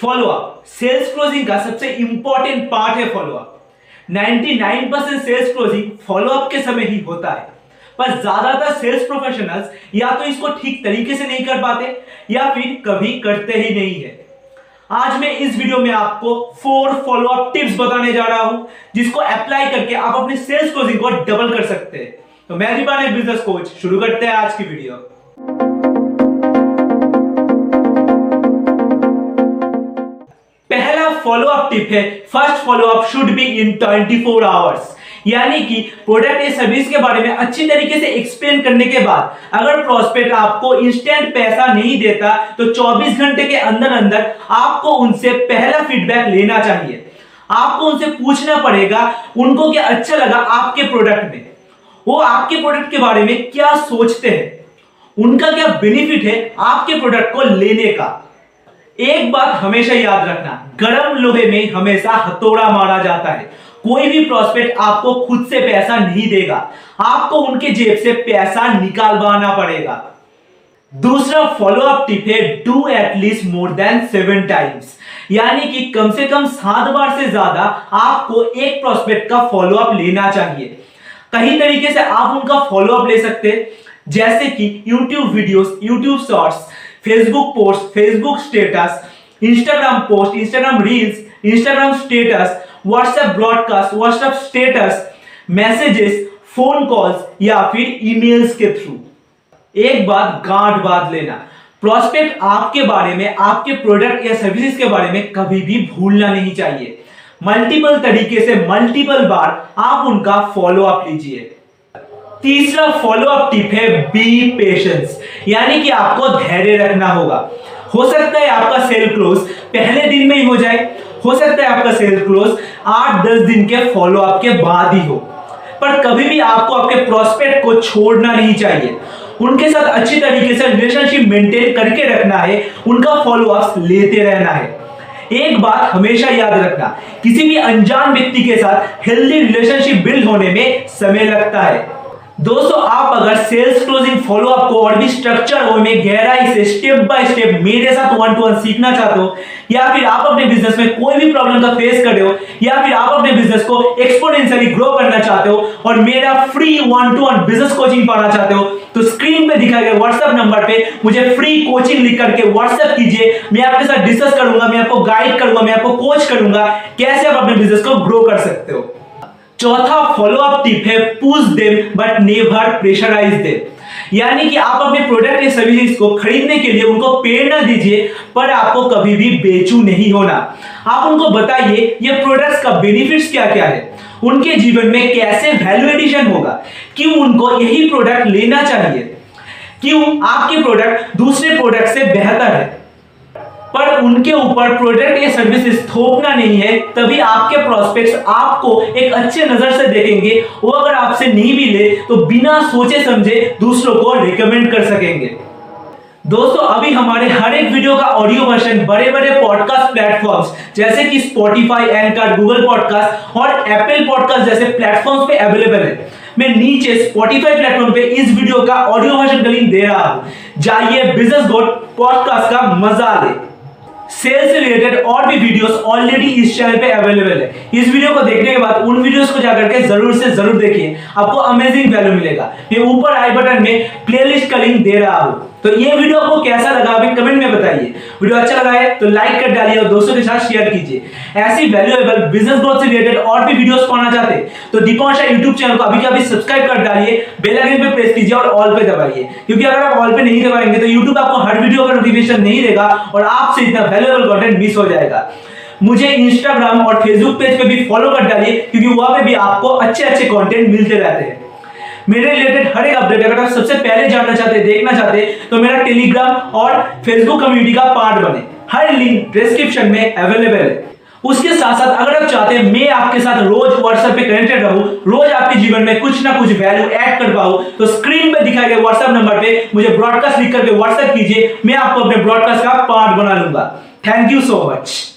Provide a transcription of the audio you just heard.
Follow up sales closing का सबसे important part है follow up 99% sales closing follow up के समय ही होता है. पर ज़्यादातर सेल्स प्रोफेशनल्स या तो इसको ठीक तरीके से नहीं कर पाते, या फिर कभी करते ही नहीं है. आज मैं इस वीडियो में आपको फोर फॉलो अप टिप्स बताने जा रहा हूँ, जिसको अप्लाई करके आप अपने सेल्स क्लोजिंग को डबल कर सकते हैं. तो मैं दीपान बिज़नेस कोच शुरू करते हैं आज की वीडियो फॉलो अप टिप है first follow up should be in 24 hours यानी कि प्रोडक्ट या सर्विस के बारे में अच्छी तरीके से एक्सप्लेन करने के बाद, अगर प्रोस्पेक्ट आपको इंस्टेंट पैसा नहीं देता तो 24 घंटे के अंदर अंदर आपको उनसे पहला फीडबैक लेना चाहिए। आपको उनसे पूछना पड़ेगा, उनको क्या अच्छा लगा आपके प्रोडक्ट में? वो आपके प्रोडक्ट के बारे में क्या सोचते हैं? उनका क्या बेनिफिट है आपके प्रोडक्ट को लेने का? एक बात हमेशा याद रखना गर्म लोहे में हमेशा हथौड़ा मारा जाता है। कोई भी प्रोस्पेक्ट आपको खुद से पैसा नहीं देगा। आपको उनके जेब से पैसा निकालवाना पड़ेगा। दूसरा फॉलो अप टिप है do at least more than seven times यानी कि कम से कम सात बार से ज़्यादा आपको एक प्रोस्पेक्ट का फॉलो अप लेना चाहिए। कई तरीके से आप उनका फॉलो अप ले सकते जैसे कि YouTube videos, YouTube shorts Facebook post Facebook status Instagram post Instagram reels Instagram status WhatsApp broadcast WhatsApp status messages phone calls या फिर ईमेल्स के थ्रू एक बात गांठ बात लेना। प्रोस्पेक्ट आपके बारे में, आपके प्रोडक्ट या सर्विसेज़ के बारे में कभी भी भूलना नहीं चाहिए। मल्टीपल तरीके से मल्टीपल बार आप उनका फॉलो अप लीजिए। तीसरा फॉलो अप टिप है बी पेशेंस यानी कि आपको धैर्य रखना होगा। हो सकता है आपका सेल क्लोज पहले दिन में ही हो जाए। हो सकता है आपका सेल क्लोज आठ दस दिन के फॉलो अप के बाद ही हो। पर कभी भी आपको आपके प्रोस्पेक्ट को छोड़ना नहीं चाहिए। उनके साथ अच्छी तरीके से रिलेशनशिप मेंटेन करके रखना है। उनका फॉलो अप लेते रहना है। एक बात हमेशा याद रखना, किसी भी अनजान व्यक्ति के साथ हेल्दी रिलेशनशिप बिल्ड होने में समय लगता है। दोस्तों, आप अगर सेल्स क्लोजिंग फॉलो अप को और भी स्ट्रक्चर वे में गहराई से स्टेप बाय स्टेप मेरे साथ वन टू वन सीखना चाहते हो, या फिर आप अपने बिज़नेस में कोई भी प्रॉब्लम का फेस कर रहे हो, या फिर आप अपने बिज़नेस को एक्सपोनेंशियली ग्रो करना चाहते हो और मेरा free one to one business coaching पाना चाहते हो तो स्क्रीन पे दिखाए गए व्हाट्सएप नंबर पे मुझे फ्री कोचिंग लिख करके व्हाट्सएप कीजिए। मैं आपके साथ डिस्कस करूँगा, मैं आपको गाइड करूँगा, मैं आपको कोच करूँगा, कैसे आप अपने बिज़नेस को ग्रो कर सकते हो। चौथा फॉलो अप टिप है push them but never pressurize them यानी कि आप अपने प्रोडक्ट या सर्विसेज़ को खरीदने के लिए उनको प्रेरणा दीजिए, पर आपको कभी भी बेचू नहीं होना। आप उनको बताइए, ये प्रोडक्ट्स का बेनिफिट्स क्या क्या है? उनके जीवन में कैसे वैल्यू एडिशन होगा? क्यों उनको यही प्रोडक्ट लेना चाहिए? क्यों आपके प्रोडक्ट दूसरे प्रोडक्ट से बेहतर है? उनके ऊपर प्रोडक्ट या सर्विस थोपना नहीं है, तभी आपके प्रोस्पेक्ट्स आपको एक अच्छे नज़र से देखेंगे। वो अगर आपसे नहीं भी ले तो बिना सोचे समझे दूसरों को रिकमेंड कर सकेंगे। दोस्तों, अभी हमारे हर एक वीडियो का ऑडियो वर्जन बड़े बड़े पॉडकास्ट प्लेटफॉर्म्स जैसे कि स्पॉटिफाई एंकर गूगल पॉडकास्ट और एप्पल पॉडकास्ट जैसे प्लेटफॉर्म्स पे अवेलेबल है। मैं नीचे स्पॉटिफाई प्लेटफॉर्म पे इस वीडियो का ऑडियो वर्जन का लिंक दे रहा हूँ। जाइए बिज़नेस गोट पॉडकास्ट का मज़ा ले। सेल्स से रिलेटेड और भी वीडियोस ऑलरेडी इस चैनल पे अवेलेबल है। इस वीडियो को देखने के बाद उन वीडियोस को जाकर के ज़रूर से ज़रूर देखिए। आपको अमेजिंग वैल्यू मिलेगा। ये ऊपर आई बटन में प्लेलिस्ट का लिंक दे रहा हूँ। तो ये वीडियो आपको कैसा लगा? अभी कमेंट में बताइए। वीडियो अच्छा लगा है तो लाइक कर डालिए और दोस्तों के साथ शेयर कीजिए। ऐसी वैल्यूएबल बिज़नेस ग्रोथ से रिलेटेड और भी वीडियोस पाना चाहते तो दीपक शाह यूट्यूब चैनल को अभी अभी सब्सक्राइब कर डालिए बेल आइकन पे प्रेस कीजिए और ऑल पे दबाइए। क्योंकि अगर आप ऑल पे नहीं दबाएँगे तो यूट्यूब आपको हर वीडियो का नोटिफिकेशन नहीं देगा और आपसे इतना वैल्यूएबल कंटेंट मिस हो जाएगा। मुझे इंस्टाग्राम और फेसबुक पेज पे भी फॉलो कर डालिए, क्योंकि वहाँ पे भी आपको अच्छे अच्छे कंटेंट मिलते रहते हैं। मेरे रिलेटेड हर एक अपडेट, अगर आप सबसे पहले जानना चाहते हैं, देखना चाहते हैं तो मेरा टेलीग्राम और फेसबुक कम्युनिटी का पार्ट बने। हर लिंक डिस्क्रिप्शन में अवेलेबल है। उसके साथ साथ अगर आप चाहते हैं मैं आपके साथ रोज व्हाट्सएप पे कनेक्टेड रहूँ, रोज आपके जीवन में कुछ ना कुछ वैल्यू ऐड कर पाऊँ तो स्क्रीन पे दिखाए गए व्हाट्सएप नंबर पे मुझे ब्रॉडकास्ट लिख करके व्हाट्सएप कीजिए, मैं आपको अपने ब्रॉडकास्ट का पार्ट बना लूँगा थैंक यू सो मच